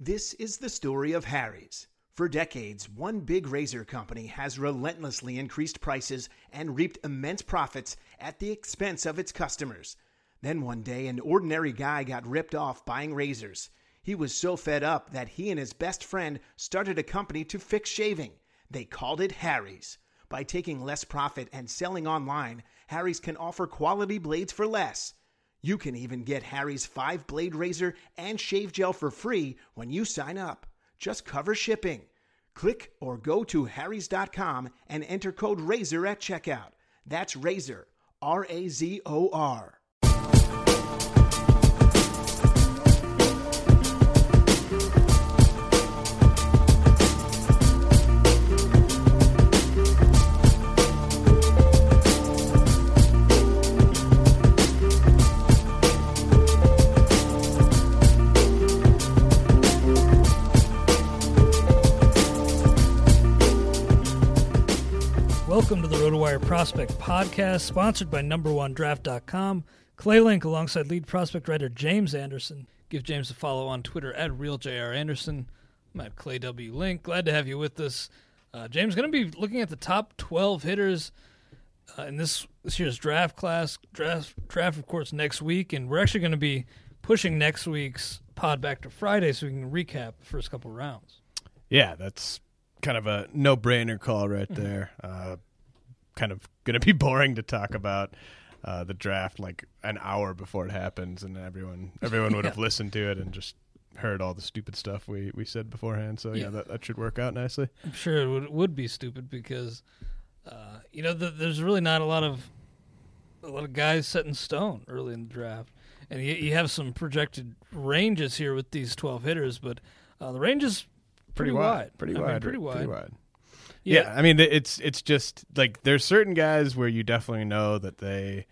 This is the story of Harry's. For decades, one big razor company has relentlessly increased prices and reaped immense profits at the expense of its customers. Then one day, an ordinary guy got ripped off buying razors. He was so fed up that he and his best friend started a company to fix shaving. They called it Harry's. By taking less profit and selling online, Harry's can offer quality blades for less. You can even get Harry's 5 blade razor and shave gel for free when you sign up. Just cover shipping. Click or go to harrys.com and enter code RAZOR at checkout. That's RAZOR, R A Z O R. Welcome to the RotoWire Prospect Podcast, sponsored by NumberOneDraft.com. Clay Link alongside lead prospect writer James Anderson. Give James a follow on Twitter at RealJRAnderson. I'm at Clay W. Link. Glad to have you with us. Uh, James, going to be looking at the top 12 hitters uh, in this this year's draft class. Draft, draft, of course, next week, and we're actually going to be pushing next week's pod back to Friday so we can recap the first couple rounds. Yeah, that's kind of a no-brainer call right there. Uh, kind of going to be boring to talk about uh, the draft like an hour before it happens, and everyone everyone would have listened to it and just heard all the stupid stuff we, we said beforehand. So yeah, Yeah. that, that should work out nicely. I'm sure it would, would be stupid because, uh, you know, the, there's really not a lot of a lot of guys set in stone early in the draft, and you, you have some projected ranges here with these 12 hitters, but uh, the range is pretty, wide, pretty I mean, wide, pretty wide. pretty wide. Yeah. I mean it's it's just like there's certain guys where you definitely know that they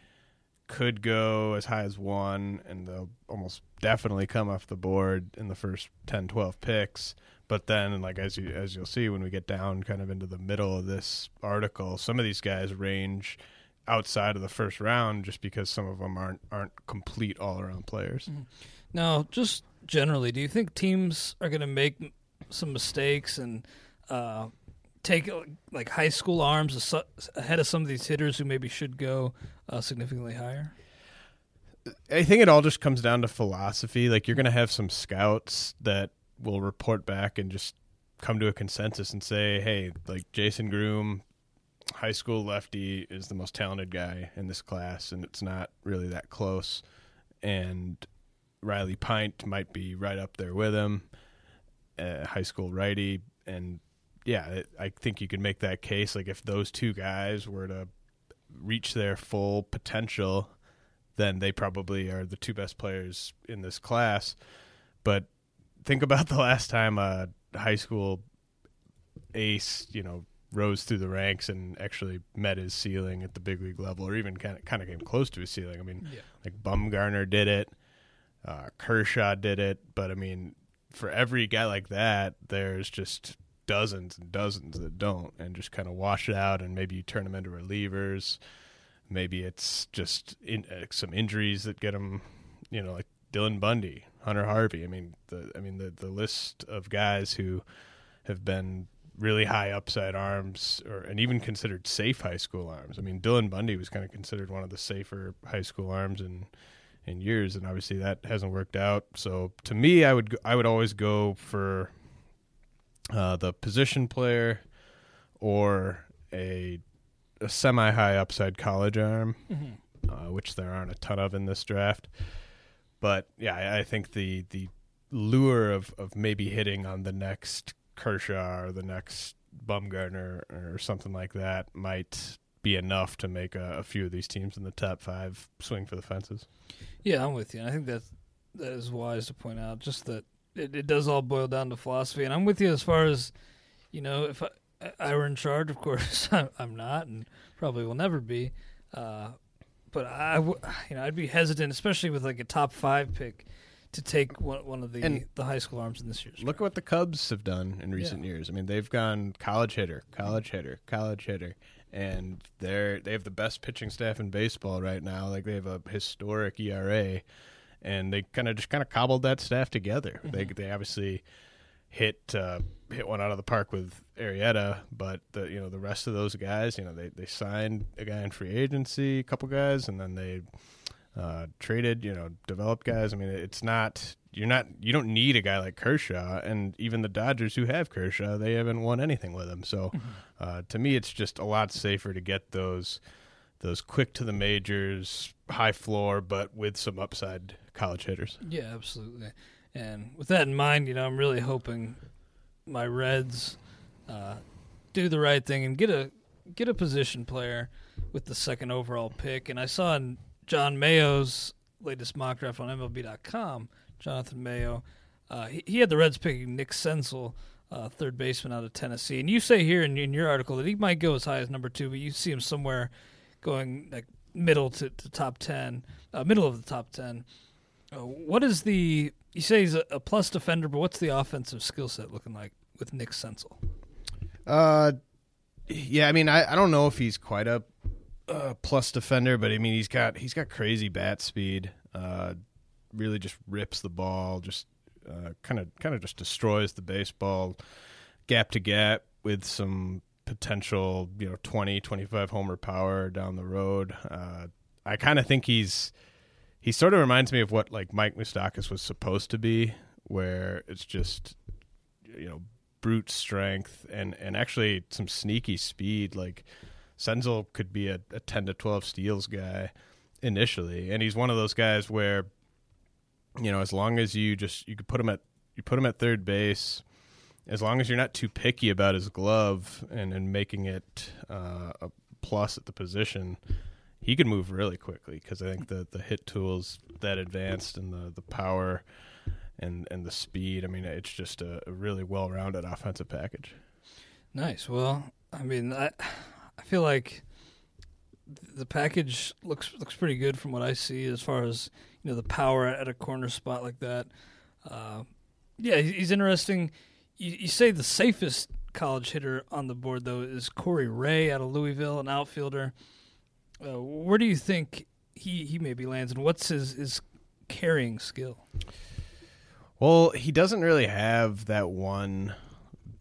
could go as high as one and they'll almost definitely come off the board in the first 10 12 picks but then like as you as you'll see when we get down kind of into the middle of this article some of these guys range outside of the first round just because some of them aren't aren't complete all around players. Now, just generally, do you think teams are going to make some mistakes and uh, take like high school arms ahead of some of these hitters who maybe should go uh, significantly higher? I think it all just comes down to philosophy. Like you're going to have some scouts that will report back and just come to a consensus and say, "Hey, like Jason Groome, high school lefty, is the most talented guy in this class, and it's not really that close." And Riley Pint might be right up there with him, high school righty, and yeah, it, I think you could make that case. Like if those two guys were to reach their full potential, then they probably are the two best players in this class. But think about the last time a high school ace, you know, rose through the ranks and actually met his ceiling at the big league level, or even kind of kind of came close to his ceiling. I mean, Yeah. like Bumgarner did it, uh, Kershaw did it, but I mean, for every guy like that, there's just dozens and dozens that don't, and just kind of wash it out, and maybe you turn them into relievers. Maybe it's just in, uh, some injuries that get them, you know, like Dylan Bundy, Hunter Harvey. I mean, the I mean the the list of guys who have been really high upside arms, or and even considered safe high school arms. I mean, Dylan Bundy was kind of considered one of the safer high school arms in in years, and obviously that hasn't worked out. So to me, I would I would always go for uh, the position player or a a semi high upside college arm, uh, which there aren't a ton of in this draft. But yeah, I, I think the the lure of of maybe hitting on the next Kershaw or the next Bumgarner or something like that might be enough to make a, a few of these teams in the top five swing for the fences. Yeah, I'm with you. I think that that is wise to point out. Just that it, it does all boil down to philosophy, and I'm with you as far as you know. If I, I were in charge, of course, I'm, not, and probably will never be. Uh, but I, w- you know, I'd be hesitant, especially with like a top five pick, to take one, one of the And- the high school arms in this year's. Look at what the Cubs have done in recent years. I mean, they've gone college hitter, college hitter, college hitter, and they're they have the best pitching staff in baseball right now. Like they have a historic ERA, and they kind of just kind of cobbled that staff together. They they obviously hit uh, hit one out of the park with Arrieta, but the you know the rest of those guys, you know, they they signed a guy in free agency, a couple guys, and then they uh, traded, you know, developed guys. I mean, it's not you're not you don't need a guy like Kershaw, and even the Dodgers who have Kershaw, they haven't won anything with him. So, uh, to me, it's just a lot safer to get those those quick to the majors, high floor, but with some upside college hitters. Yeah, absolutely. And with that in mind, you know, I'm really hoping my Reds uh, do the right thing and get a get a position player with the second overall pick. And I saw in John Mayo's latest mock draft on MLB.com, Jonathan Mayo, uh, he, he had the Reds picking Nick Senzel, uh, third baseman out of Tennessee. And you say here in, in your article that he might go as high as number two, but you see him somewhere going like middle to, to top ten, uh, middle of the top ten. Uh, what is the? You say he's a, a plus defender, but what's the offensive skill set looking like with Nick Senzel? Uh, yeah, I mean, I, I don't know if he's quite a uh, plus defender, but I mean, he's got he's got crazy bat speed. Uh, really just rips the ball, just kind of kind of just destroys the baseball gap to gap with some potential, you know, 20, 25 homer power down the road. Uh, I kind of think he's he sort of reminds me of what like Mike Moustakas was supposed to be, where it's just you know brute strength and and actually some sneaky speed. Like Senzel could be a, a ten to twelve steals guy initially, and he's one of those guys where you know as long as you just you could put him at you put him at third base. As long as you're not too picky about his glove and, and making it uh, a plus at the position, he could move really quickly because I think the, the hit tools that advanced and the, the power and and the speed. I mean, it's just a, a really well rounded offensive package. Nice. Well, I mean, I I feel like the package looks looks pretty good from what I see as far as you know the power at a corner spot like that. Uh, yeah, he's interesting. You, you say the safest college hitter on the board though is Corey Ray out of Louisville, an outfielder. Uh, where do you think he he maybe lands, and what's his his carrying skill? Well, he doesn't really have that one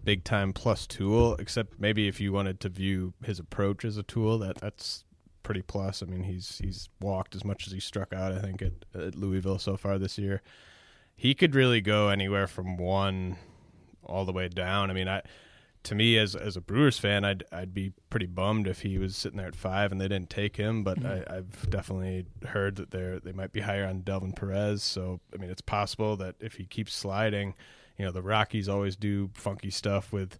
big time plus tool, except maybe if you wanted to view his approach as a tool, that that's pretty plus. I mean, he's he's walked as much as he struck out. I think at, at Louisville so far this year. He could really go anywhere from one all the way down. I mean, I to me as as a Brewers fan, I'd I'd be pretty bummed if he was sitting there at five and they didn't take him. But mm-hmm. I, have definitely heard that they're they might be higher on Delvin Perez. So I mean, it's possible that if he keeps sliding, you know, the Rockies always do funky stuff with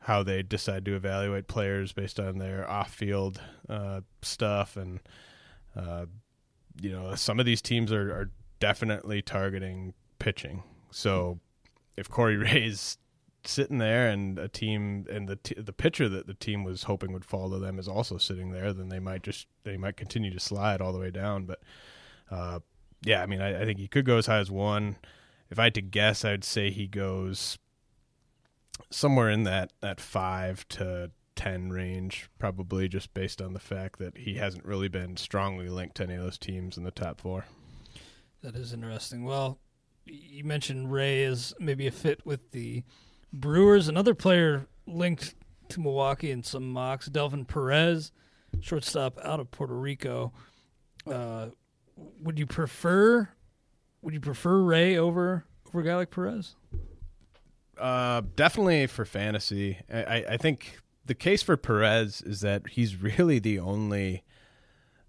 how they decide to evaluate players based on their off-field uh, stuff, and uh, you know, some of these teams are, are definitely targeting pitching. So if Corey Ray's sitting there and a team and the t- the pitcher that the team was hoping would fall to them is also sitting there, then they might just they might continue to slide all the way down. But uh, yeah, I mean, I, I, think he could go as high as one. If I had to guess, I'd say he goes somewhere in that that five to ten range, probably just based on the fact that he hasn't really been strongly linked to any of those teams in the top four. That is interesting. Well, you mentioned Ray is maybe a fit with the Brewers. Another player linked to Milwaukee in some mocks, Delvin Perez, shortstop out of Puerto Rico. Uh, would you prefer? Would you prefer Ray over over a guy like Perez? Uh, definitely for fantasy. I, I think the case for Perez is that he's really the only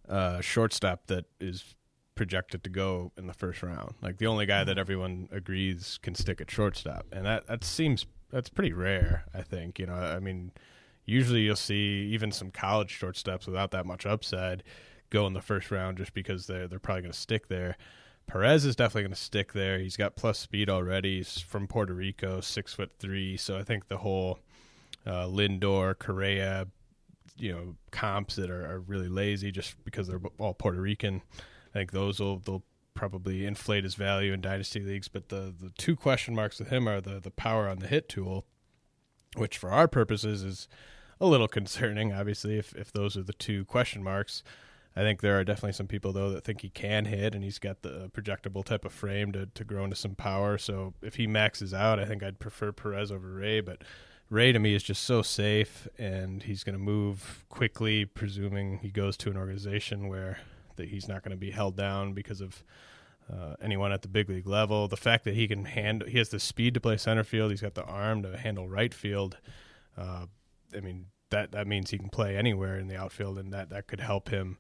uh, shortstop that is projected to go in the first round. Like the only guy that mm-hmm. everyone agrees can stick at shortstop, and that that seems that's pretty rare. I think you know. I mean, usually you'll see even some college shortstops without that much upside go in the first round just because they're they're probably going to stick there. Perez is definitely going to stick there. He's got plus speed already. He's from Puerto Rico, six foot three. So I think the whole uh, Lindor, Correa, you know, comps that are, are really lazy just because they're all Puerto Rican I think those will they'll probably inflate his value in dynasty leagues. But the the two question marks with him are the the power on the hit tool, which for our purposes is a little concerning. Obviously, if if those are the two question marks. I think there are definitely some people though that think he can hit, and he's got the projectable type of frame to to grow into some power. So if he maxes out, I think I'd prefer Perez over Ray. But Ray to me is just so safe, and he's going to move quickly, presuming he goes to an organization where that he's not going to be held down because of uh, anyone at the big league level. The fact that he can handle, he has the speed to play center field. He's got the arm to handle right field. Uh, I mean, that that means he can play anywhere in the outfield, and that that could help him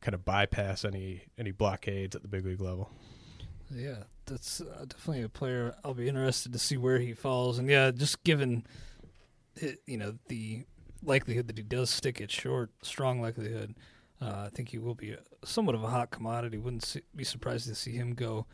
kind of bypass any any blockades at the big league level. Yeah, that's uh, definitely a player I'll be interested to see where he falls. And yeah, just given it, you know the likelihood that he does stick it short, strong likelihood. Uh, I think he will be a, somewhat of a hot commodity. Wouldn't see, be surprised to see him go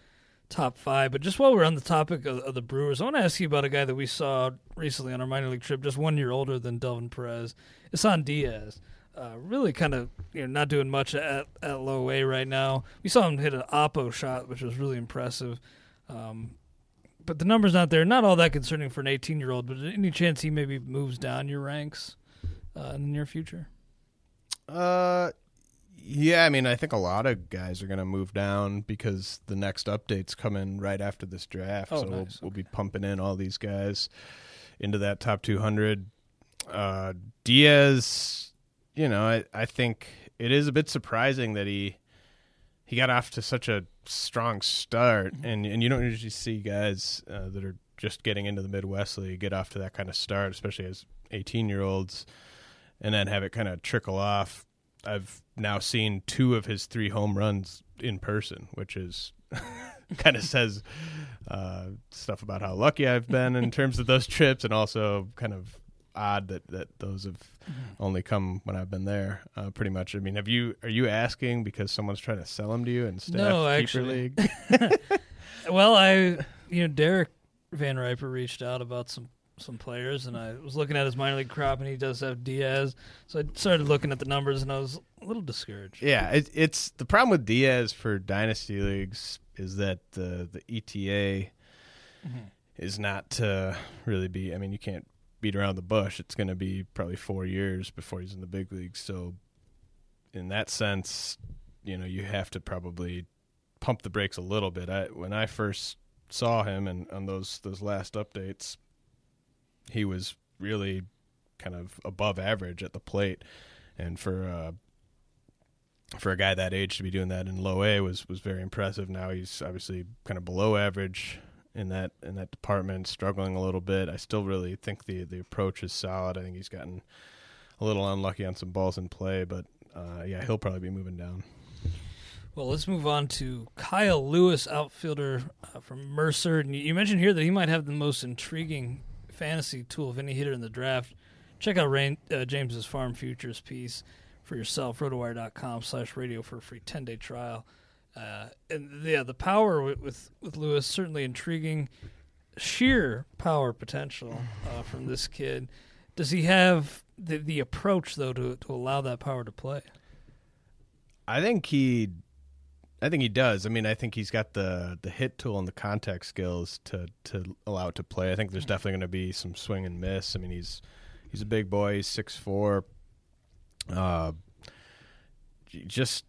top five. But just while we're on the topic of, of, the Brewers, I want to ask you about a guy that we saw recently on our minor league trip, just one year older than Delvin Perez. Isan Diaz. Uh, really kind of you know not doing much at, at low A right now. We saw him hit an oppo shot, which was really impressive. Um, but the number's not there. Not all that concerning for an 18 year old. But any chance he maybe moves down your ranks uh, in the near future? Uh, yeah, I mean, I think a lot of guys are going to move down because the next updates coming right after this draft. Oh, so nice. we'll, okay. we'll, be pumping in all these guys into that top 200. Uh, Diaz, you know, I, I think it is a bit surprising that he he got off to such a strong start, mm-hmm. and and you don't usually see guys uh, that are just getting into the Midwest League get off to that kind of start, especially as 18 year olds, and then have it kind of trickle off I've now seen two of his three home runs in person, which is kind of says uh, stuff about how lucky I've been in terms of those trips, and also kind of odd that, that those have mm-hmm. only come when I've been there. Uh, pretty much. I mean, have you are you asking because someone's trying to sell them to you instead? No, actually. well, I you know Derek Van Riper reached out about some some players, and I was looking at his minor league crop, and he does have Diaz. So I started looking at the numbers, and I was a little discouraged. Yeah, it, it's the problem with Diaz for dynasty leagues is that the the ETA mm-hmm. is not to really be. I mean, you can't beat around the bush. It's going to be probably four years before he's in the big leagues. So, in that sense, you know, you have to probably pump the brakes a little bit. I when I first saw him and on those those last updates he was really kind of above average at the plate, and for uh, for a guy that age to be doing that in low A was was very impressive. Now he's obviously kind of below average in that in that department, struggling a little bit. I still really think the the approach is solid. I think he's gotten a little unlucky on some balls in play, but uh, yeah, he'll probably be moving down. Well, let's move on to Kyle Lewis, outfielder uh, from Mercer. And you mentioned here that he might have the most intriguing fantasy tool of any hitter in the draft. Check out Rain, uh, James's Farm Futures piece for yourself, rotowire.com slash radio for a free 10-day trial. Uh, and yeah, the power with, with, with Lewis certainly intriguing. Sheer power potential uh, from this kid. Does he have the the approach though to to allow that power to play? I think he, I think he does. I mean, I think he's got the the hit tool and the contact skills to to allow it to play. I think there's definitely going to be some swing and miss. I mean, he's he's a big boy. He's six four. Uh, just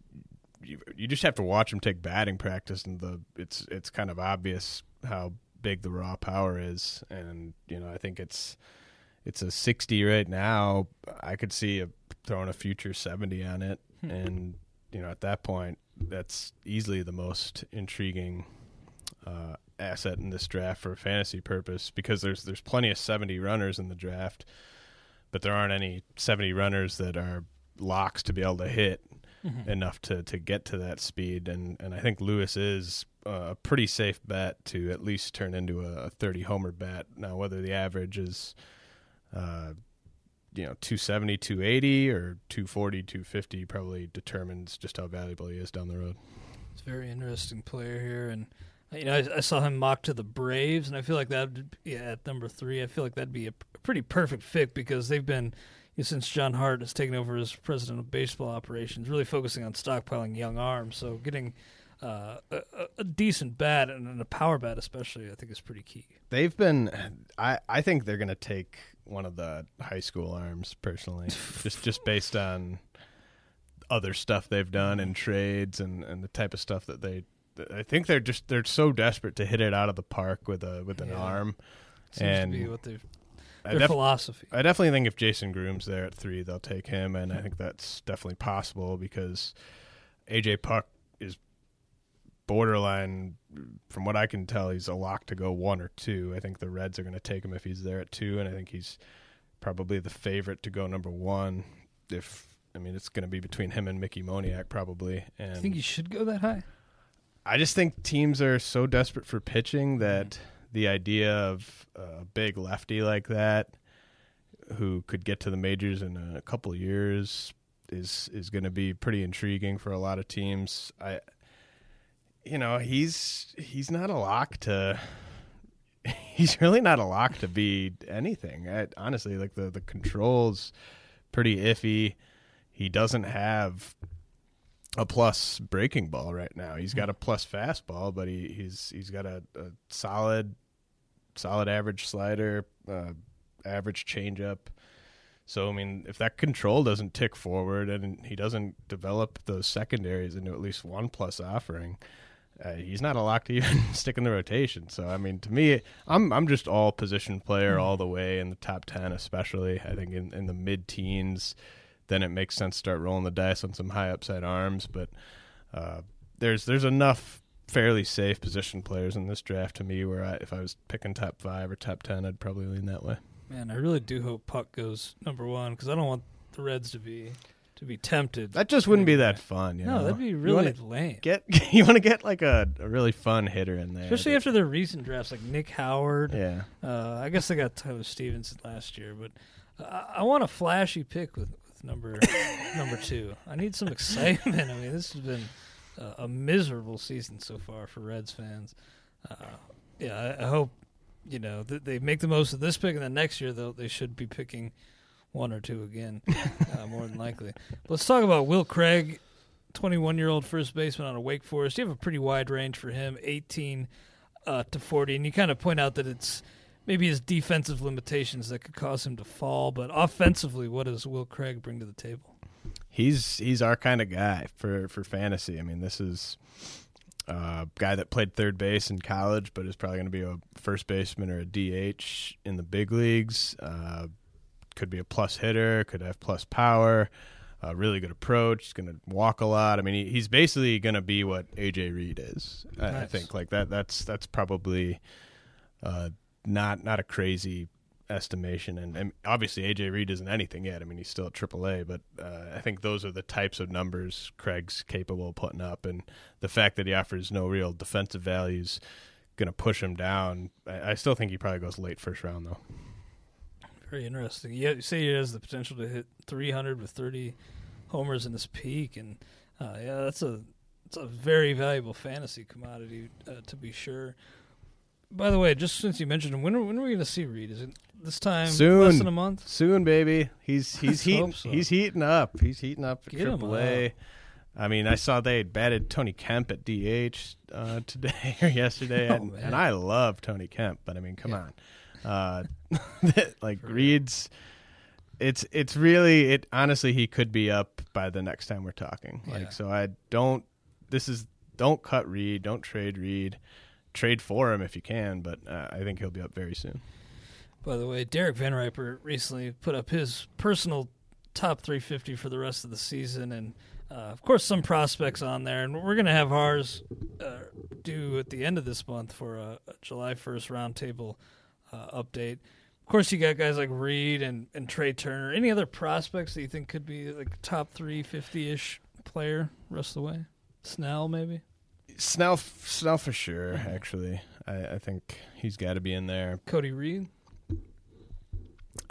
you, you just have to watch him take batting practice, and the it's it's kind of obvious how big the raw power is, and you know I think it's it's a sixty right now. I could see a, throwing a future seventy on it, and you know at that point that's easily the most intriguing uh, asset in this draft for a fantasy purpose because there's there's plenty of seventy runners in the draft, but there aren't any seventy runners that are locks to be able to hit Mm-hmm. enough to to get to that speed and and I think Lewis is a pretty safe bet to at least turn into a, a 30 homer bat now whether the average is uh you know 270 280 or 240 250 probably determines just how valuable he is down the road It's a very interesting player here, and you know I, I saw him mock to the Braves, and I feel like that yeah, at number three. I feel like that'd be a pretty perfect fit because they've been you know, since John Hart has taken over as president of baseball operations, really focusing on stockpiling young arms. So getting uh, a, a- a decent bat and, and a power bat, especially, I think is pretty key. they've been I I think they're going to take one of the high school arms personally just just based on other stuff they've done and trades and and the type of stuff that they I think they're just they're so desperate to hit it out of the park with a with an Yeah. arm Seems And to be what they've I def- philosophy. I definitely think if Jason Groome's there at three, they'll take him, and I think that's definitely possible because AJ Puk is borderline. From what I can tell, he's a lock to go one or two. I think the Reds are going to take him if he's there at two, and I think he's probably the favorite to go number one. If I mean, it's going to be between him and Mickey Moniak probably, and I think he should go that high. I just think teams are so desperate for pitching mm-hmm. that the idea of a big lefty like that, who could get to the majors in a couple of years, is is going to be pretty intriguing for a lot of teams. I, you know, he's he's not a lock to. He's really not a lock to be anything. I, honestly, like the the controls, pretty iffy. He doesn't have a plus breaking ball right now. He's got a plus fastball, but he, he's he's got a, a solid solid average slider, uh, average changeup. So I mean, if that control doesn't tick forward and he doesn't develop those secondaries into at least one plus offering, uh, he's not a lock to even stick in the rotation. So I mean, to me, I'm I'm just all position player all the way in the top ten, especially. I think in, in the mid teens, then it makes sense to start rolling the dice on some high upside arms. But uh, there's there's enough fairly safe position players in this draft to me where I, if I was picking top five or top ten, I'd probably lean that way. Man, I really do hope Puk goes number one because I don't want the Reds to be to be tempted. That just wouldn't be that fun. You no, know? that'd be You really wanna lame. Get you want to get like a, a really fun hitter in there, Especially after their recent drafts, like Nick Howard. yeah. Uh, I guess they got Tyler Stephenson last year, but I, I want a flashy pick with, with number number two. I need some excitement. I mean, this has been uh, a miserable season so far for Reds fans. Uh, yeah, I, I hope you know th- they make the most of this pick, and then next year they'll they should be picking one or two again, uh, more than likely. Let's talk about Will Craig, 21 year old first baseman out of Wake Forest. You have a pretty wide range for him, 18 uh, to 40, and you kind of point out that it's maybe his defensive limitations that could cause him to fall, but offensively, what does Will Craig bring to the table? he's he's our kind of guy for for fantasy. I mean, this is a guy that played third base in college, but is probably going to be a first baseman or a DH in the big leagues. Uh, could be a plus hitter, could have plus power. a really good approach. He's going to walk a lot. I mean, he, he's basically going to be what AJ Reed is. I, I think like that. That's that's probably uh, not not a crazy estimation. And, and obviously, AJ Reed isn't anything yet. I mean, he's still at AAA, but uh, I think those are the types of numbers Craig's capable of putting up. And the fact that he offers no real defensive values going to push him down. I, I still think he probably goes late first round though. Very interesting. Yeah, you say he has the potential to hit 300 with 30 homers in his peak, and uh, yeah, that's a it's a very valuable fantasy commodity uh, to be sure. By the way, just since you mentioned him, when are, when are we going to see Reed? Is it this time? Soon. less than a month. Soon, baby. He's he's heating so. he's heating up. He's heating up at Get AAA. I mean, I saw they had batted Tony Kemp at DH uh, today or yesterday, Oh, and, and I love Tony Kemp, but I mean, come Yeah. on, uh, like Reed's. It's it's really it. Honestly, he could be up by the next time we're talking. Yeah. Like, so I don't. This is don't cut Reed. Don't trade Reed. Trade for him if you can, but uh, I think he'll be up very soon. By the way, Derek Van Riper recently put up his personal top 350 for the rest of the season, and uh, of course, some prospects on there. And we're going to have ours uh, due at the end of this month for a, a July 1st roundtable uh, update. Of course, you got guys like Reed and, and Trea Turner. Any other prospects that you think could be like top 350 ish player rest of the way? Snell, maybe? Snell, Snell for sure. Actually, I, I think he's got to be in there. Cody Reed?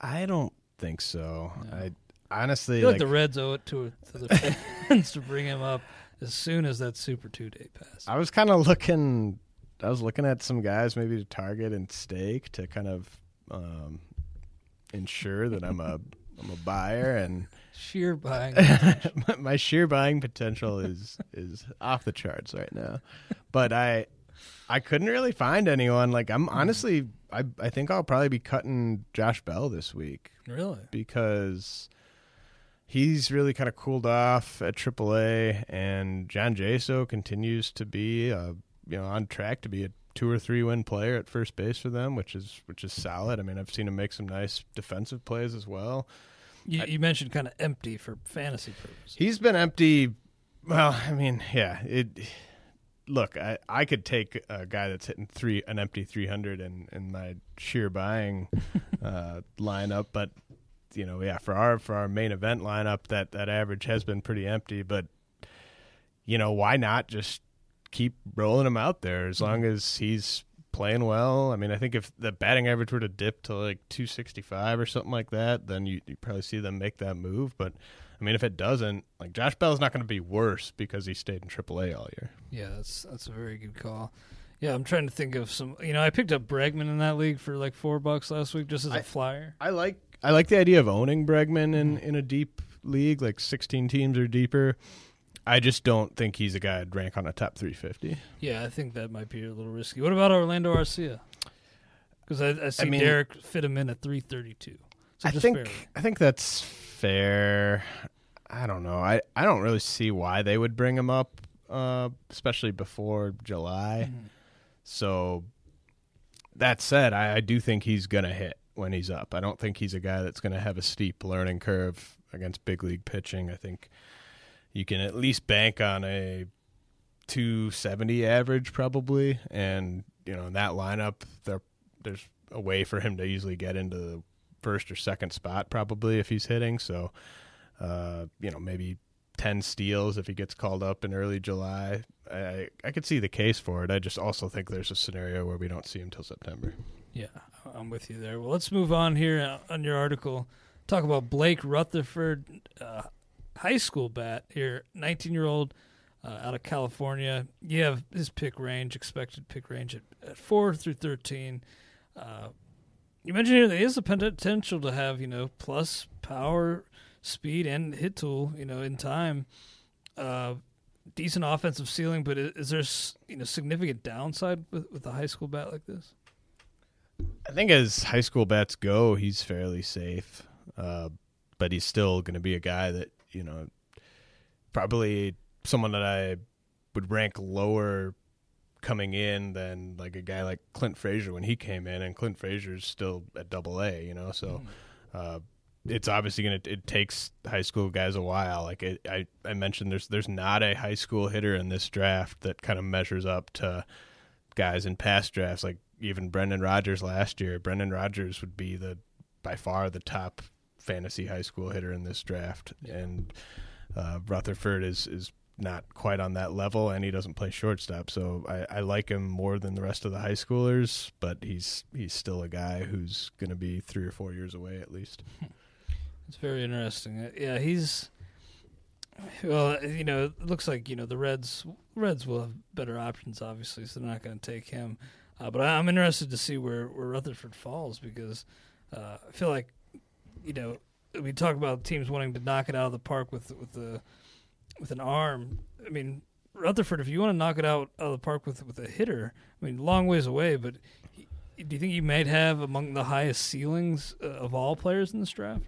I don't think so. No. I I honestly feel like, like, the Reds owe it to, to the fans to bring him up as soon as that Super Two Day passes. I was kind of looking. I was looking at some guys maybe to target and stake to kind of um, ensure that I'm a I'm a buyer and Sheer buying. my- my sheer buying potential is is off the charts right now. But I I couldn't really find anyone. Like I'm honestly I I think I'll probably be cutting Josh Bell this week. really? because he's really kind of cooled off at AAA, and John Jaso continues to be, uh, you know, on track to be a two or three win player at first base for them, which is which is solid. I mean, I've seen him make some nice defensive plays as well. You, I- you mentioned kind of empty for fantasy purposes. He's been empty. Well, I mean, yeah. It. Look, I, I could take a guy that's hitting three an empty three hundred in, in my sheer buying uh, lineup, but you know, yeah, for our for our main event lineup, that that average has been pretty empty. But you know, why not just keep rolling him out there as long mm-hmm. as he's playing well? I mean, I think if the batting average were to dip to like two sixty five or something like that, then you you probably see them make that move. But I mean, if it doesn't, like Josh Bell's not going to be worse because he stayed in AAA all year. Yeah, that's that's a very good call. Yeah, I'm trying to think of some. You know, I picked up Bregman in that league for like four bucks last week, just as a flyer. I like I like the idea of owning Bregman in, mm-hmm. in a deep league, like 16 teams or deeper. I just don't think he's a guy I'd rank on a top 350. Yeah, I think that might be a little risky. What about Orlando Arcia? Because I, I see mean- Derek fit him in at 332. So I think barely. I think that's fair. I don't know. I, I don't really see why they would bring him up, uh, especially before July. Mhm. So that said, I, I do think he's gonna hit when he's up. I don't think he's a guy that's gonna have a steep learning curve against big league pitching. I think you can at least bank on a 270 average probably, and you know in that lineup there there's a way for him to easily get into the first or second spot probably if he's hitting. So uh, you know maybe 10 steals if he gets called up in early July. I I could see the case for it. I just also think there's a scenario where we don't see him till September. Yeah, I'm with you there. Well, let's move on here uh, on your article. Talk about Blake Rutherford, uh, high school bat here, 19 year old uh, out of California. You have his pick range, expected pick range at, at 4 through 13. Uh, you mentioned here there is a potential to have, you know, plus power, speed, and hit tool, you know, in time. Uh, decent offensive ceiling, but is, there, you know, significant downside with, with a high school bat like this? I think as high school bats go, he's fairly safe, uh, but he's still going to be a guy that you know probably someone that I would rank lower coming in than like a guy like Clint Frazier when he came in, and Clint Frazier's still at Double A, you know. So uh, it's obviously gonna it takes high school guys a while. Like it, I I mentioned, there's there's not a high school hitter in this draft that kind of measures up to guys in past drafts. Like even Brendan Rodgers last year, Brendan Rodgers would be the by far the top fantasy high school hitter in this draft, and uh, Rutherford is is not quite on that level, and he doesn't play shortstop. So I, I like him more than the rest of the high schoolers, but he's he's still a guy who's going to be three or four years away at least. It's very interesting. Uh, Yeah, he's well. You know, it looks like you know the Reds. Reds will have better options, obviously, so they're not going to take him. Uh, but I'm interested to see where where Rutherford falls because uh, I feel like you know we talk about teams wanting to knock it out of the park with with the with an arm. I mean, Rutherford, if you want to knock it out of the park with with a hitter, I mean, long ways away, but. he- Do you think he might have among the highest ceilings uh, of all players in this draft?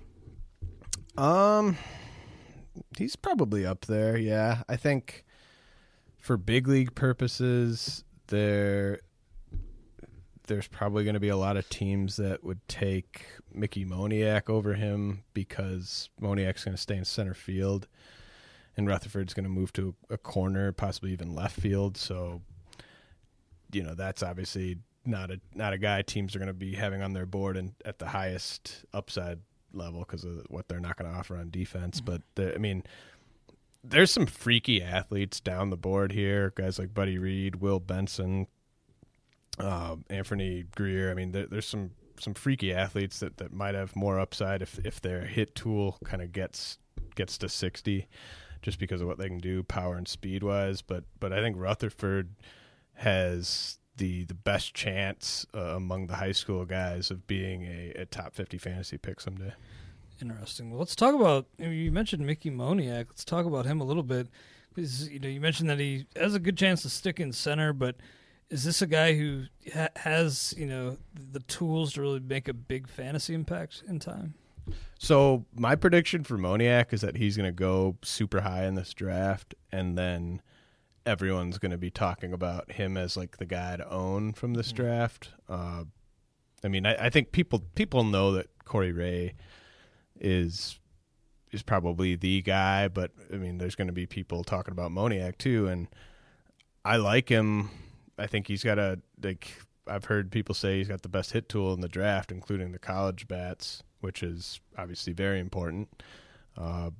Um, he's probably up there. Yeah, I think for big league purposes, there there's probably going to be a lot of teams that would take Mickey Moniak over him because Moniak's going to stay in center field, and Rutherford's going to move to a corner, possibly even left field. So, you know, that's obviously not a not a guy teams are going to be having on their board and at the highest upside level because of what they're not going to offer on defense. Mm-hmm. But I mean, there's some freaky athletes down the board here. Guys like Buddy Reed, Will Benson, uh, Anfernee Grier. I mean, there, there's some some freaky athletes that, that might have more upside if if their hit tool kind of gets gets to 60 just because of what they can do power and speed wise but but I think Rutherford has the the best chance uh, among the high school guys of being a, a top 50 fantasy pick someday Interesting. Well, let's talk about. You mentioned Mickey Moniak. Let's talk about him a little bit. Because you know, you mentioned that he has a good chance to stick in center, but is this a guy who ha- has you know the tools to really make a big fantasy impact in time? So my prediction for Moniak is that he's going to go super high in this draft, and then everyone's going to be talking about him as like the guy to own from this draft. Uh, I mean, I, I think people people know that Corey Ray is is probably the guy, but I mean, there's going to be people talking about Moniak too, and I like him. I think he's got a like. I've heard people say he's got the best hit tool in the draft, including the college bats, which is obviously very important. Uh,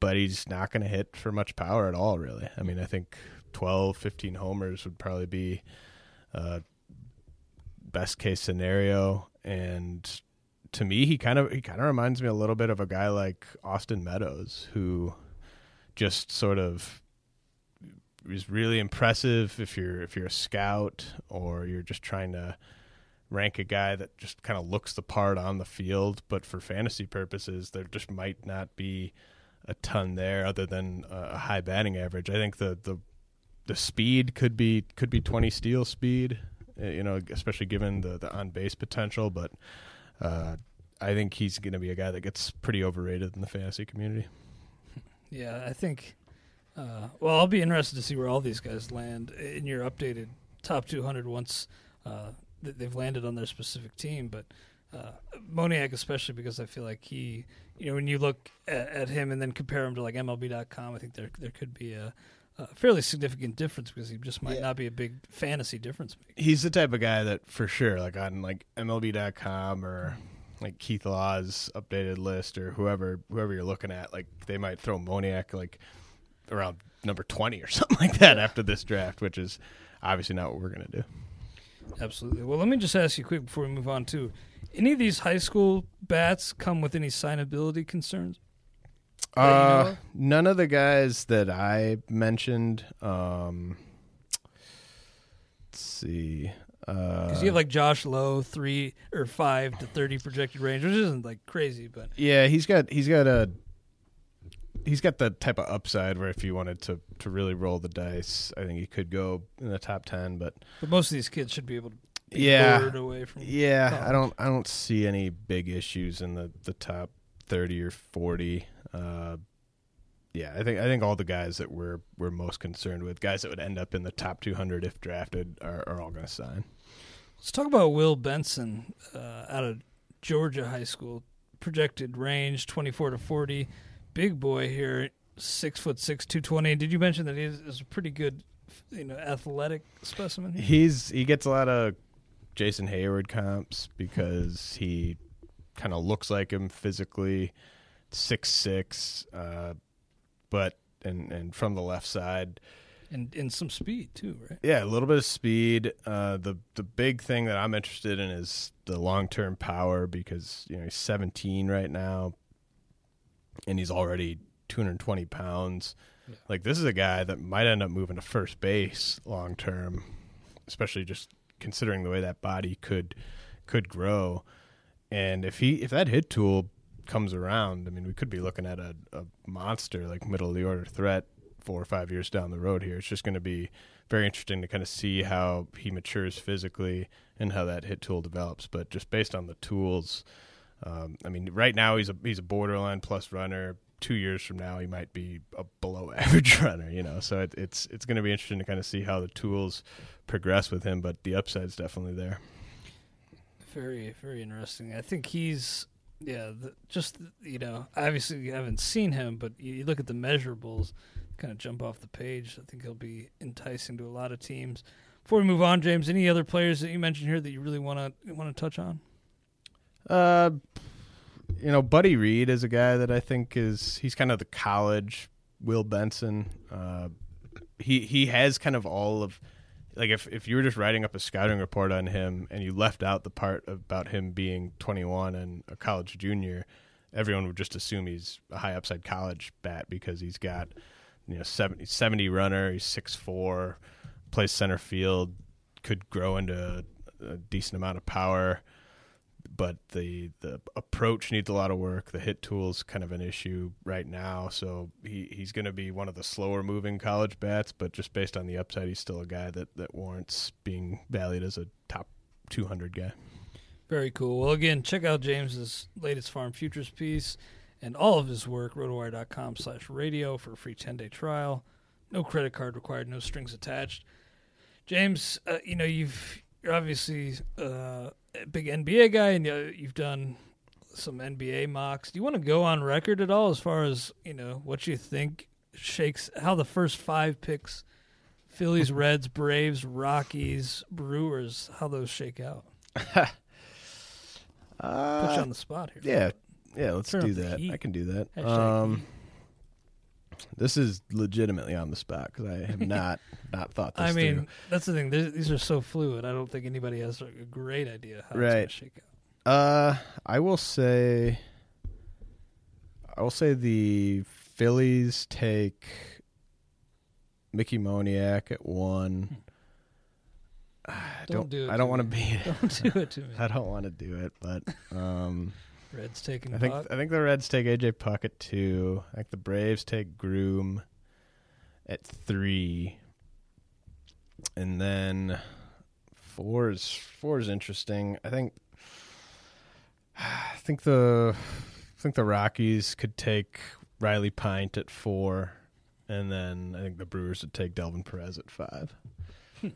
but he's not going to hit for much power at all, really. I mean, I think 12, 15 homers would probably be uh, best case scenario. And to me, he kind of he kind of reminds me a little bit of a guy like Austin Meadows, who just sort of is really impressive if you're if you're a scout or you're just trying to rank a guy that just kind of looks the part on the field, but for fantasy purposes, there just might not be a ton there other than a high batting average. I think the the the speed could be could be 20 steal speed, uh, you know, especially given the the on base potential, but uh, I think he's going to be a guy that gets pretty overrated in the fantasy community. Yeah, I think. Uh, well, I'll be interested to see where all these guys land in your updated top 200 once uh, th- they've landed on their specific team. But uh, Moniak, especially because I feel like he, you know, when you look at, at him and then compare him to like MLB.com, I think there there could be a, a fairly significant difference because he just might Yeah. not be a big fantasy difference maker. He's the type of guy that for sure, like on like MLB.com or like Keith Law's updated list or whoever whoever you're looking at, like they might throw Moniak like around number twenty or something like that after this draft, which is obviously not what we're gonna do. Absolutely. Well, let me just ask you quick before we move on to Any of these high school bats come with any signability concerns? That you know Uh, none of the guys that I mentioned. Um, let's see. Uh, Because you have like Josh Lowe, three or five to thirty projected range, which isn't like crazy, but yeah, he's got he's got a he's got the type of upside where if you wanted to to really roll the dice, I think he could go in the top ten. But but most of these kids should be able to be Yeah. away from. yeah, I don't I don't see any big issues in the the top thirty or forty. Uh, yeah, I think I think all the guys that we're we're most concerned with, guys that would end up in the top two hundred if drafted, are, are all going to sign. Let's talk about Will Benson uh, out of Georgia High School. projected range 24 to 40. Big boy here, six foot six, 220. Did you mention that he is, a pretty good, you know, athletic specimen? He's he gets a lot of Jason Heyward comps because he kind of looks like him physically, six six, uh, but and and from the left side. And, and some speed too, right? Yeah, a little bit of speed. Uh, the the big thing that I'm interested in is the long term power because you know he's 17 right now, and he's already 220 pounds. Yeah. Like this is a guy that might end up moving to first base long term, especially just considering the way that body could could grow. And if he if that hit tool comes around, I mean, we could be looking at a, a monster like middle of the order threat four or five years down the road here. It's just going to be very interesting to kind of see how he matures physically and how that hit tool develops. But just based on the tools, um, I mean, right now he's a he's a borderline plus runner. Two years from now, he might be a below average runner. You know, so it, it's it's going to be interesting to kind of see how the tools progress with him. But the upside's definitely there. Very very interesting. I think he's yeah, the, just you know, obviously you haven't seen him, but you look at the measurables kind of jump off the page. I think he'll be enticing to a lot of teams. Before we move on, James, any other players that you mentioned here that you really want to want to touch on? Uh, you know, Buddy Reed is a guy that I think is he's kind of the college Will Benson. Uh, he he has kind of all of like if if you were just writing up a scouting report on him and you left out the part about him being 21 and a college junior, everyone would just assume he's a high upside college bat because he's got you know 70, 70 runner. He's six four, plays center field, could grow into a decent amount of power, but the the approach needs a lot of work. The hit tool's kind of an issue right now, so he, he's going to be one of the slower moving college bats. But just based on the upside, he's still a guy that that warrants being valued as a top 200 guy. Very cool. Well, again, check out James's latest farm futures piece and all of his work, rotowire.com slash radio for a free 10-day trial. No credit card required, no strings attached. James, uh, you know, you've, you're obviously uh, big NBA guy, and uh, you've done some NBA mocks. Do you want to go on record at all as far as, you know, what you think shakes, how the first five picks, Phillies, Reds, Braves, Rockies, Brewers, how those shake out? uh, Put you on the spot here. Yeah, yeah, let's Turn do that. I can do that. Um, this is legitimately on the spot because I have not not thought this I mean, through. that's the thing. These are so fluid. I don't think anybody has a great idea how right. it's shake out. Uh, I will say, I will say the Phillies take Mickey Moniak at one. I don't, don't do it. I don't want to be. Don't do it to me. I don't want to do it, but um, Reds taking. I think Puk. I think the Reds take AJ Puk at two. I think the Braves take Groome at three, and then four is four is interesting. I think. I think the I think the Rockies could take Riley Pint at four, and then I think the Brewers would take Delvin Perez at five. Hmm.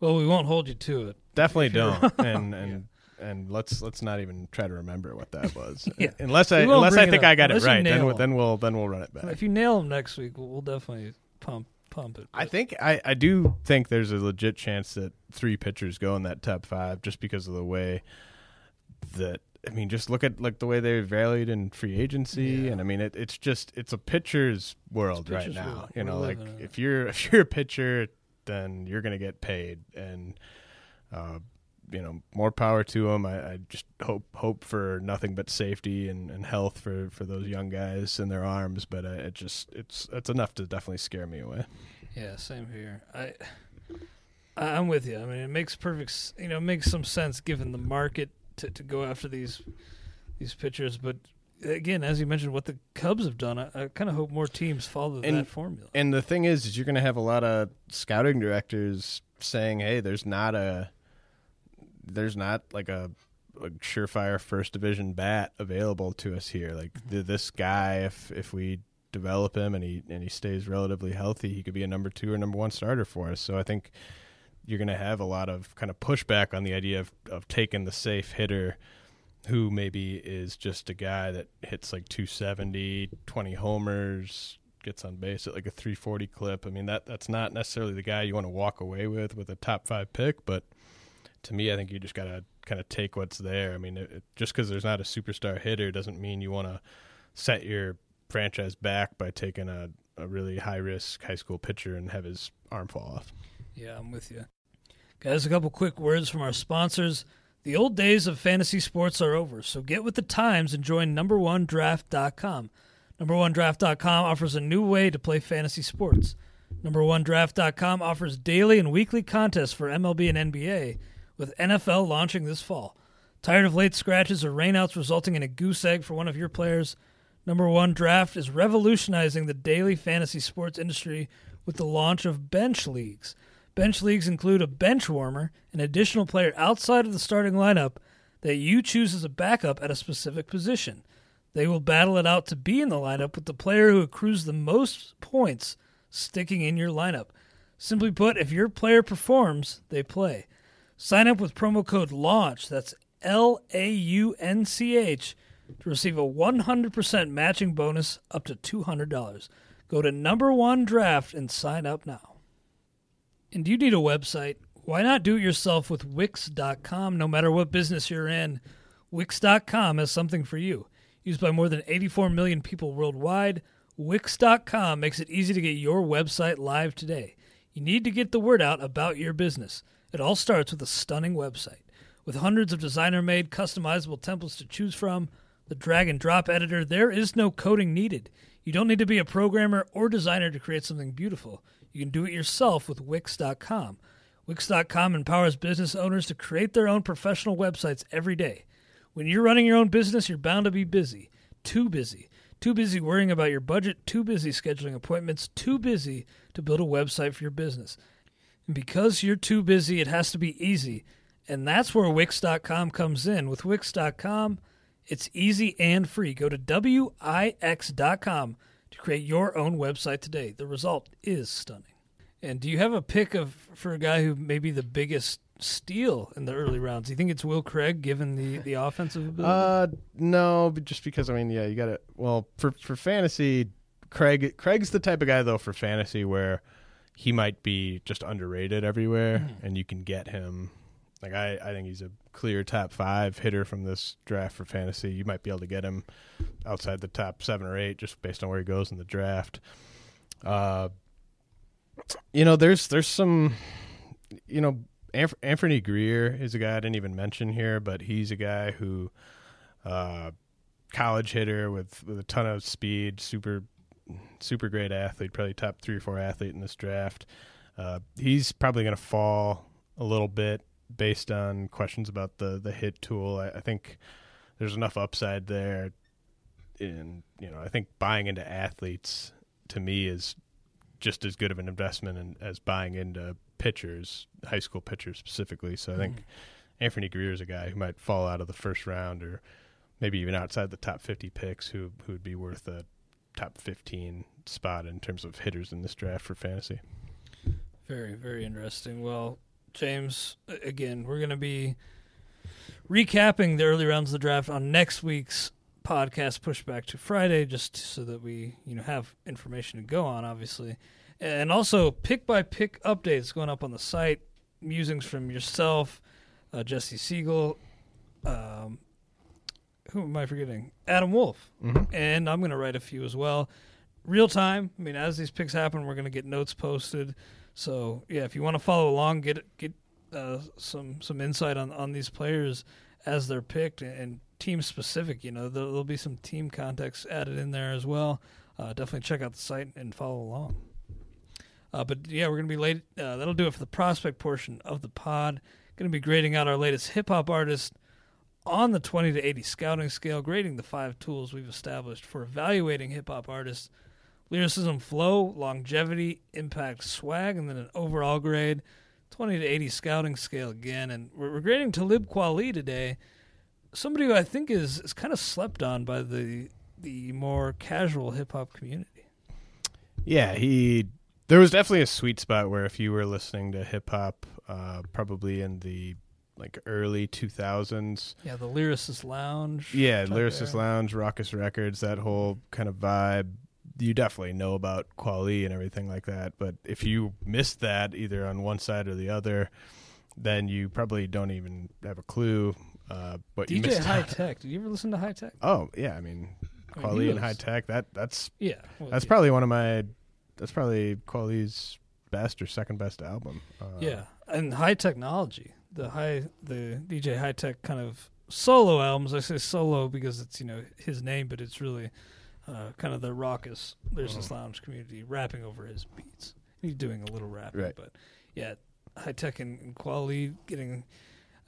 Well, we won't hold you to it. Definitely don't. and and and let's let's not even try to remember what that was. yeah. Unless I unless I think I got unless it right, then we'll, then we'll then we'll run it back. If you nail them next week, we'll, we'll definitely pump pump it. But. I think I I do think there's a legit chance that three pitchers go in that top five just because of the way that I mean, just look at like the way they're valued in free agency, yeah. and I mean, it, it's just it's a pitcher's world it's right now. World. You know, like if you're if you're a pitcher, then you're going to get paid, and uh, you know, more power to them. I, I, just hope hope for nothing but safety and, and health for, for those young guys in their arms. But uh, it just it's it's enough to definitely scare me away. Yeah, same here. I I'm with you. I mean, it makes perfect you know it makes some sense given the market to, to go after these these pitchers, but again, as you mentioned, what the Cubs have done, I, I kind of hope more teams follow and, that formula. And the thing is, is you're going to have a lot of scouting directors saying, "Hey, there's not a there's not like a, a surefire first division bat available to us here. Like mm-hmm. the, this guy, if if we develop him and he and he stays relatively healthy, he could be a number two or number one starter for us. So I think you're going to have a lot of kind of pushback on the idea of of taking the safe hitter who maybe is just a guy that hits like 270, 20 homers, gets on base at like a 340 clip. I mean that that's not necessarily the guy you want to walk away with with a top 5 pick, but to me I think you just got to kind of take what's there. I mean it, just cuz there's not a superstar hitter doesn't mean you want to set your franchise back by taking a a really high risk high school pitcher and have his arm fall off. Yeah, I'm with you. Guys, a couple quick words from our sponsors. The old days of fantasy sports are over, so get with the times and join number1draft.com. Number1draft.com offers a new way to play fantasy sports. Number1draft.com offers daily and weekly contests for MLB and NBA, with NFL launching this fall. Tired of late scratches or rainouts resulting in a goose egg for one of your players? Number One Draft is revolutionizing the daily fantasy sports industry with the launch of bench leagues. Bench leagues include a bench warmer, an additional player outside of the starting lineup that you choose as a backup at a specific position. They will battle it out to be in the lineup with the player who accrues the most points sticking in your lineup. Simply put, if your player performs, they play. Sign up with promo code LAUNCH, that's L A U N C H, to receive a 100% matching bonus up to $200. Go to number one draft and sign up now. And do you need a website? Why not do it yourself with Wix.com? No matter what business you're in, Wix.com has something for you. Used by more than 84 million people worldwide, Wix.com makes it easy to get your website live today. You need to get the word out about your business. It all starts with a stunning website. With hundreds of designer made, customizable templates to choose from, the drag and drop editor, there is no coding needed. You don't need to be a programmer or designer to create something beautiful. You can do it yourself with Wix.com. Wix.com empowers business owners to create their own professional websites every day. When you're running your own business, you're bound to be busy. Too busy. Too busy worrying about your budget, too busy scheduling appointments, too busy to build a website for your business. Because you're too busy, it has to be easy. And that's where Wix.com comes in. With Wix.com, it's easy and free. Go to Wix.com to create your own website today. The result is stunning. And do you have a pick of for a guy who may be the biggest steal in the early rounds? Do you think it's Will Craig given the, the offensive ability? Uh, no, just because I mean, yeah, you got to. Well, for for fantasy, Craig Craig's the type of guy though for fantasy where he might be just underrated everywhere, mm. and you can get him. Like I, I think he's a clear top five hitter from this draft for fantasy. You might be able to get him outside the top seven or eight just based on where he goes in the draft. Uh, you know, there's there's some, you know, Anfernee Grier is a guy I didn't even mention here, but he's a guy who, uh, college hitter with with a ton of speed, super super great athlete, probably top three or four athlete in this draft. Uh, he's probably going to fall a little bit based on questions about the the hit tool. I, I think there's enough upside there. And you know, I think buying into athletes to me is just as good of an investment in, as buying into pitchers, high school pitchers specifically. So I think mm. Anfernee Grier is a guy who might fall out of the first round or maybe even outside the top 50 picks who who would be worth a top 15 spot in terms of hitters in this draft for fantasy. Very, very interesting. Well, James, again, we're going to be recapping the early rounds of the draft on next week's podcast pushed back to Friday just so that we, you know, have information to go on obviously. And also pick by pick updates going up on the site, musings from yourself, uh, Jesse Siegel, um, who am I forgetting? Adam Wolf. Mm-hmm. And I'm going to write a few as well. Real time. I mean, as these picks happen, we're going to get notes posted. So yeah, if you want to follow along, get get uh, some some insight on on these players as they're picked and team specific. You know, there'll, there'll be some team context added in there as well. Uh, definitely check out the site and follow along. Uh, but yeah, we're gonna be late. Uh, that'll do it for the prospect portion of the pod. Gonna be grading out our latest hip hop artist on the 20 to 80 scouting scale, grading the five tools we've established for evaluating hip hop artists lyricism, flow, longevity, impact, swag, and then an overall grade. 20 to 80 scouting scale again. And we're, grading Talib Kweli today, somebody who I think is, is kind of slept on by the the more casual hip hop community. Yeah, he. There was definitely a sweet spot where if you were listening to hip hop, uh, probably in the like early 2000s. Yeah, the Lyricist Lounge. Yeah, Lyricist. Lounge, Rawkus Records, that whole kind of vibe. You definitely know about Kweli and everything like that. But if you missed that either on one side or the other, then you probably don't even have a clue uh, you DJ missed. High out. Tech. Did you ever listen to Hi-Tek? Oh yeah, I mean, I mean, Kweli he and Hi-Tek. That that's Yeah. well, that's yeah. probably one of my. That's probably Kweli's best or second best album. Uh, Yeah, and Hi-Teknology. The high, the DJ Hi-Tek kind of solo albums. I say solo because it's you know his name, but it's really uh, kind of the Rawkus There's this lounge community rapping over his beats. He's doing a little rapping, Right. but yeah, Hi-Tek and, and Kweli getting.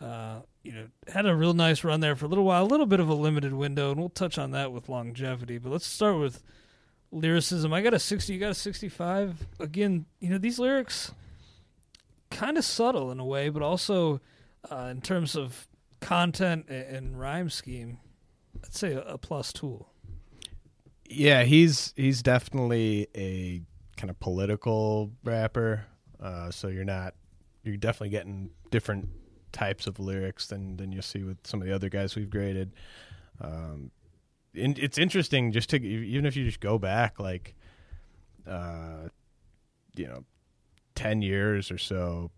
Uh, you know, had a real nice run there for a little while, a little bit of a limited window, and we'll touch on that with longevity. But let's start with lyricism. I got a 60, you got a 65. Again, you know, these lyrics kind of subtle in a way, but also uh, in terms of content and, and rhyme scheme, I'd say a, a plus tool. yeah, he's he's definitely a kind of political rapper. Uh, so you're not you're definitely getting different types of lyrics than than you'll see with some of the other guys we've graded. Um, and it's interesting just to even if you just go back like, uh, you know, ten years or so,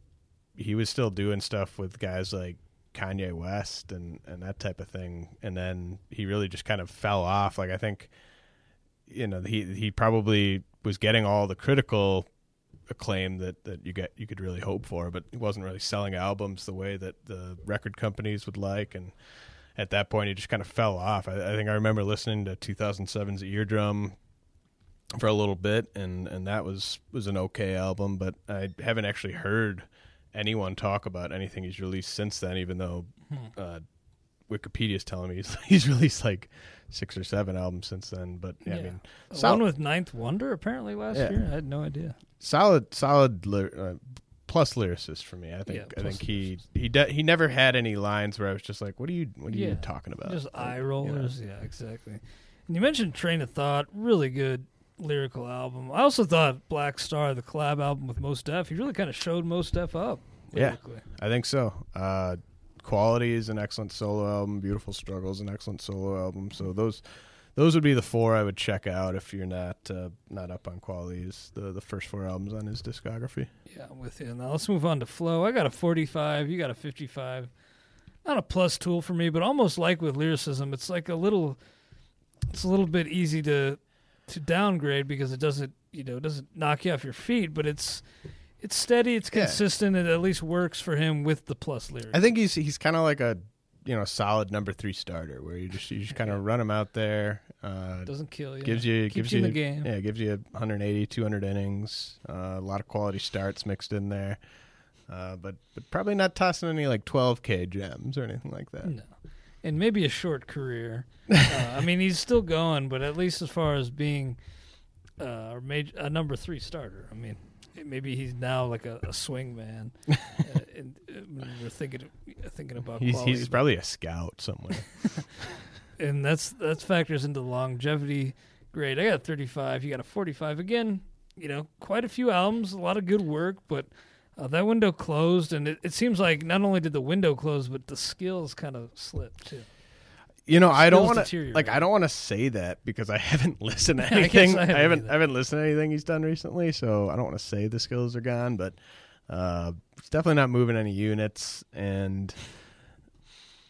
he was still doing stuff with guys like Kanye West and and that type of thing, and then he really just kind of fell off. Like I think, you know, he he probably was getting all the critical acclaim that that you get you could really hope for, but he wasn't really selling albums the way that the record companies would like, and at that point he just kind of fell off. I, I think I remember listening to 2007's Eardrum for a little bit, and and that was was an okay album, but I haven't actually heard anyone talk about anything he's released since then, even though uh, Wikipedia's telling me he's, he's released like six or seven albums since then. But yeah, I Yeah. mean, One with Ninth Wonder apparently last Yeah. year. I had no idea. solid, solid uh, plus lyricist for me. I think Yeah, I think he he de- he never had any lines where I was just like, what are you what are you talking about? Just Like, eye you know. rollers. Yeah, exactly. And you mentioned Train of Thought, really good lyrical album. I also thought Black Star, the collab album with Mos Def, he really kind of showed Mos Def up. Yeah. I think so. Uh, Quality is an excellent solo album. Beautiful Struggle is an excellent solo album. So those those would be the four I would check out if you're not uh, not up on Kweli's the the first four albums on his discography. Yeah, I'm with you. Now let's move on to flow. I got a 45. You got a 55. Not a plus tool for me, but almost like with lyricism, it's like a little. It's a little bit easy to to downgrade because it doesn't you know it doesn't knock you off your feet, but it's it's steady, it's consistent, it at least works for him with the plus lyrics. I think he's he's kind of like a you know solid number three starter where you just you just kind of run him out there. Uh, doesn't kill you. gives you keeps gives you you in the game. Yeah, gives you 180, 200 innings. Uh, a lot of quality starts mixed in there. Uh, but but probably not tossing any like 12k gems or anything like that. No. And maybe a short career. uh, I mean, he's still going, but at least as far as being uh, a, major, a number three starter, I mean, maybe he's now like a, a swing man. uh, and uh, we're thinking thinking about He's quality, he's probably a scout somewhere. and that's that factors into longevity. Great, I got 35. You got a 45. Again, you know, quite a few albums, a lot of good work, but uh, that window closed, and it, it seems like not only did the window close, but the skills kind of slipped too. You know, I don't want to like I don't want to say that because I haven't listened to anything. I I haven't haven't. I haven't listened to anything he's done recently, so I don't want to say the skills are gone, but uh it's definitely not moving any units and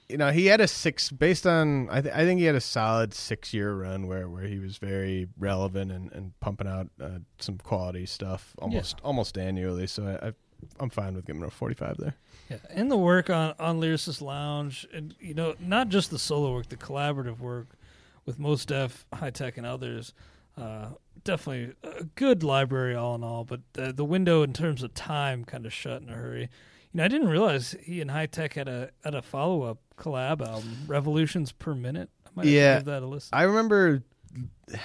you know, he had a 6 based on I th- I think he had a solid 6-year run where where he was very relevant and and pumping out uh, some quality stuff almost almost annually, so I, I I'm fine with giving him a 45 there. Yeah, and the work on on Lyricist Lounge, and you know, not just the solo work, the collaborative work with Mos Def, Hi-Tek, and others. Uh, definitely a good library, all in all. But the, the window in terms of time kind of shut in a hurry. You know, I didn't realize he and Hi-Tek had a had a follow up collab album, Revolutions Per Minute. I might Yeah. give that a listen. I remember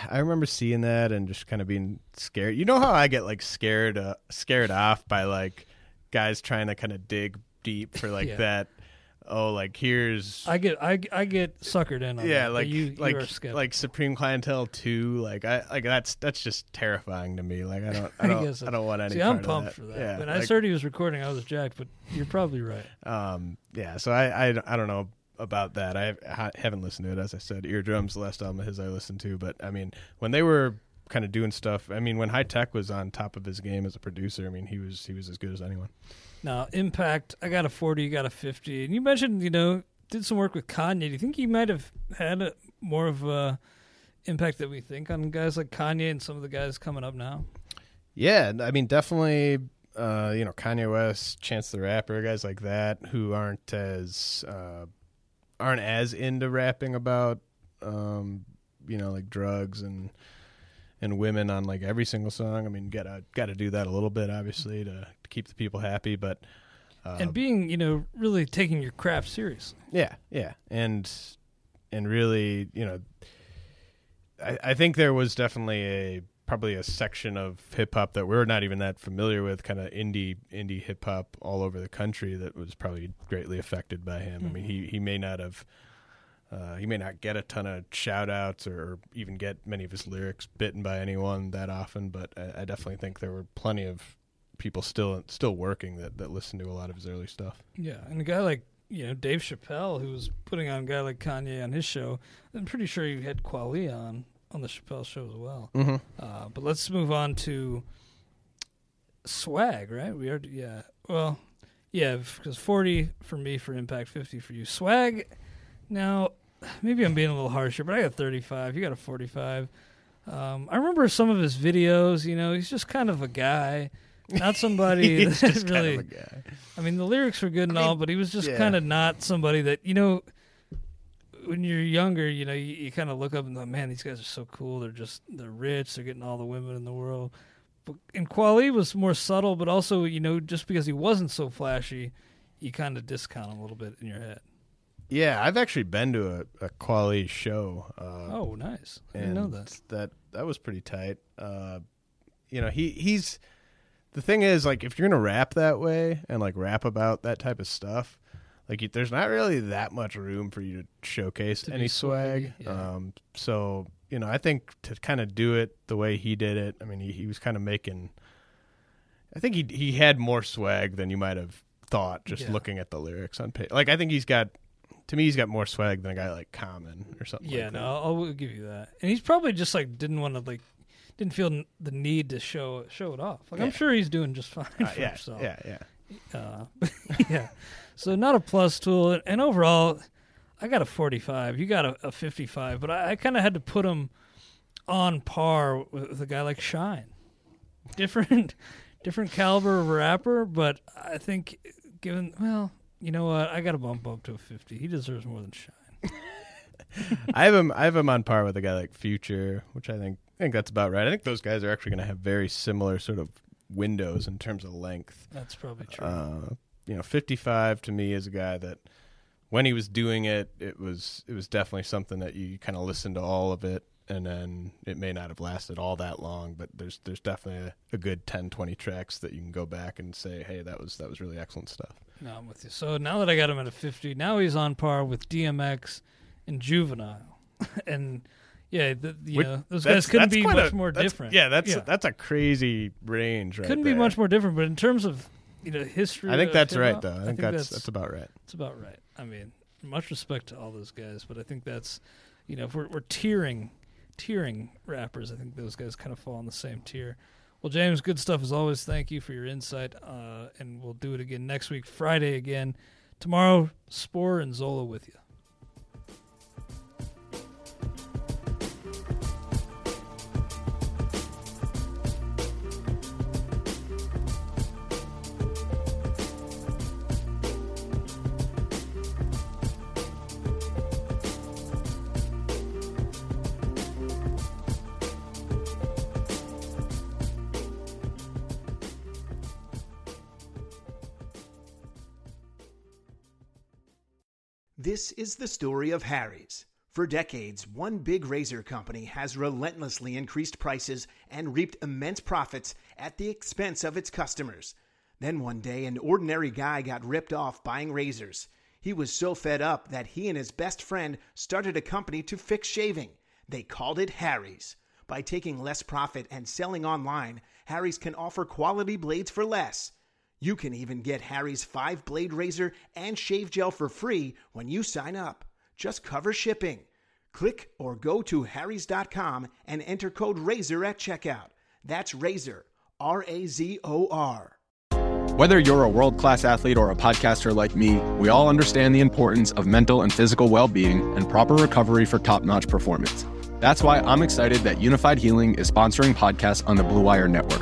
I remember seeing that and just kind of being scared. You know how I get like scared uh, scared off by like guys trying to kind of dig deep for like Yeah. that oh, like here's I get I, I get suckered in on yeah, that, like you, like you like Supreme Clientele two. Like I like that's that's just terrifying to me. Like I don't I I don't guess I don't want any. See, I'm pumped that. for that. Yeah, when I like, heard he was recording, I was jacked. But you're probably right. um yeah. So I I, I don't know about that. I, haven't listened to it as I said. Eardrums, the last album of his I listened to, but I mean when they were kind of doing stuff. I mean when Hi-Tek was on top of his game as a producer. I mean he was he was as good as anyone. Now, Impact, I got a 40, you got a 50. And you mentioned, you know, did some work with Kanye. Do you think he might have had a, more of a impact that we think on guys like Kanye and some of the guys coming up now? Yeah, I mean, definitely. Uh, you know, Kanye West, Chance the Rapper, guys like that who aren't as uh, aren't as into rapping about, um, you know, like drugs and and women on like every single song. I mean, gotta gotta do that a little bit, obviously, to, to keep the people happy. But uh, and being, you know, really taking your craft seriously. yeah, yeah, and and really, you know, I, I think there was definitely a probably a section of hip hop that we're not even that familiar with, kind of indie indie hip hop all over the country that was probably greatly affected by him. I mean, he he may not have. Uh, he may not get a ton of shout outs or even get many of his lyrics bitten by anyone that often, but I, I definitely think there were plenty of people still still working that, that listened to a lot of his early stuff. Yeah. And a guy like, you know, Dave Chappelle, who was putting on a guy like Kanye on his show, I'm pretty sure he had Kweli on on the Chappelle show as well. Mm-hmm. Uh, but let's move on to swag, right? We are, yeah. Well, yeah, because 40 for me for Impact, 50 for you. Swag, now, maybe I'm being a little harsher, but I got 35. You got a 45. Um, I remember some of his videos, you know, he's just kind of a guy. Not somebody that just really. kind of. I mean, the lyrics were good and I all, but he was just yeah. kind of not somebody that you know. When you're younger, you know, you, you kind of look up and go, "Man, these guys are so cool. They're just they're rich. They're getting all the women in the world." But and Kweli was more subtle, but also, you know, just because he wasn't so flashy, you kind of discount him a little bit in your head. Yeah, I've actually been to a, a Kweli show. Uh, Oh, nice! I didn't know that. that that was pretty tight. Uh, you know, he he's the thing is like if you're gonna rap that way and like rap about that type of stuff, like you, there's not really that much room for you to showcase To any swag. yeah. Um, so you know, I think to kind of do it the way he did it, I mean, he, he was kind of making. I think he he had more swag than you might have thought just Yeah. looking at the lyrics on page. Like I think he's got. To me, he's got more swag than a guy like Common or something. Yeah, like no. I'll, I'll give you that. And he's probably just like didn't want to like didn't feel n- the need to show show it off. Like I'm sure he's doing just fine Uh, for yeah, himself. yeah, yeah. Uh, yeah. So not a plus tool, and- overall, I got a 45. You got a, a 55, but I, I kind of had to put him on par with, with a guy like Shyne. Different, different caliber of rapper, but I think given well, you know what, I got to bump up to a 50. He deserves more than Shyne. I have him. I have him on par with a guy like Future, which I think I think that's about right. I think those guys are actually going to have very similar sort of windows in terms of length. That's probably true. Uh, you know, 55 to me is a guy that when he was doing it, it was it was definitely something that you kind of listened to all of it, and then it may not have lasted all that long, but there's there's definitely a, a good 10, 20 tracks that you can go back and say, hey, that was that was really excellent stuff. No, I'm with you. So now that I got him at a 50, now he's on par with DMX and Juvenile. and yeah, the, you Which- know, those guys couldn't be much a- more different. Yeah, that's that's a crazy range, right? couldn't be much more different. But in terms of you know history, I think that's right, hip-hop, though. I think, that's, that's about right. that's about right. I mean, much respect to all those guys, but I think that's you know if we're we're tiering tiering rappers, I think those guys kind of fall in the same tier. Well, James, good stuff as always. Thank you for your insight, uh, and we'll do it again next week, Friday again. Tomorrow, Spore and Zola with you. Is the story of Harry's. For decades, one big razor company has relentlessly increased prices and reaped immense profits at the expense of its customers. Then one day, an ordinary guy got ripped off buying razors. He was so fed up that he and his best friend started a company to fix shaving. They called it Harry's. By taking less profit and selling online, Harry's can offer quality blades for less. You can even get Harry's 5 blade razor and shave gel for free when you sign up. Just cover shipping. Click or go to harrys.com and enter code RAZOR at checkout. That's RAZOR, R A Z O R. Whether you're a world class athlete or a podcaster like me, we all understand the importance of mental and physical well being and proper recovery for top notch performance. That's why I'm excited that Unifyd Healing is sponsoring podcasts on the Blue Wire Network.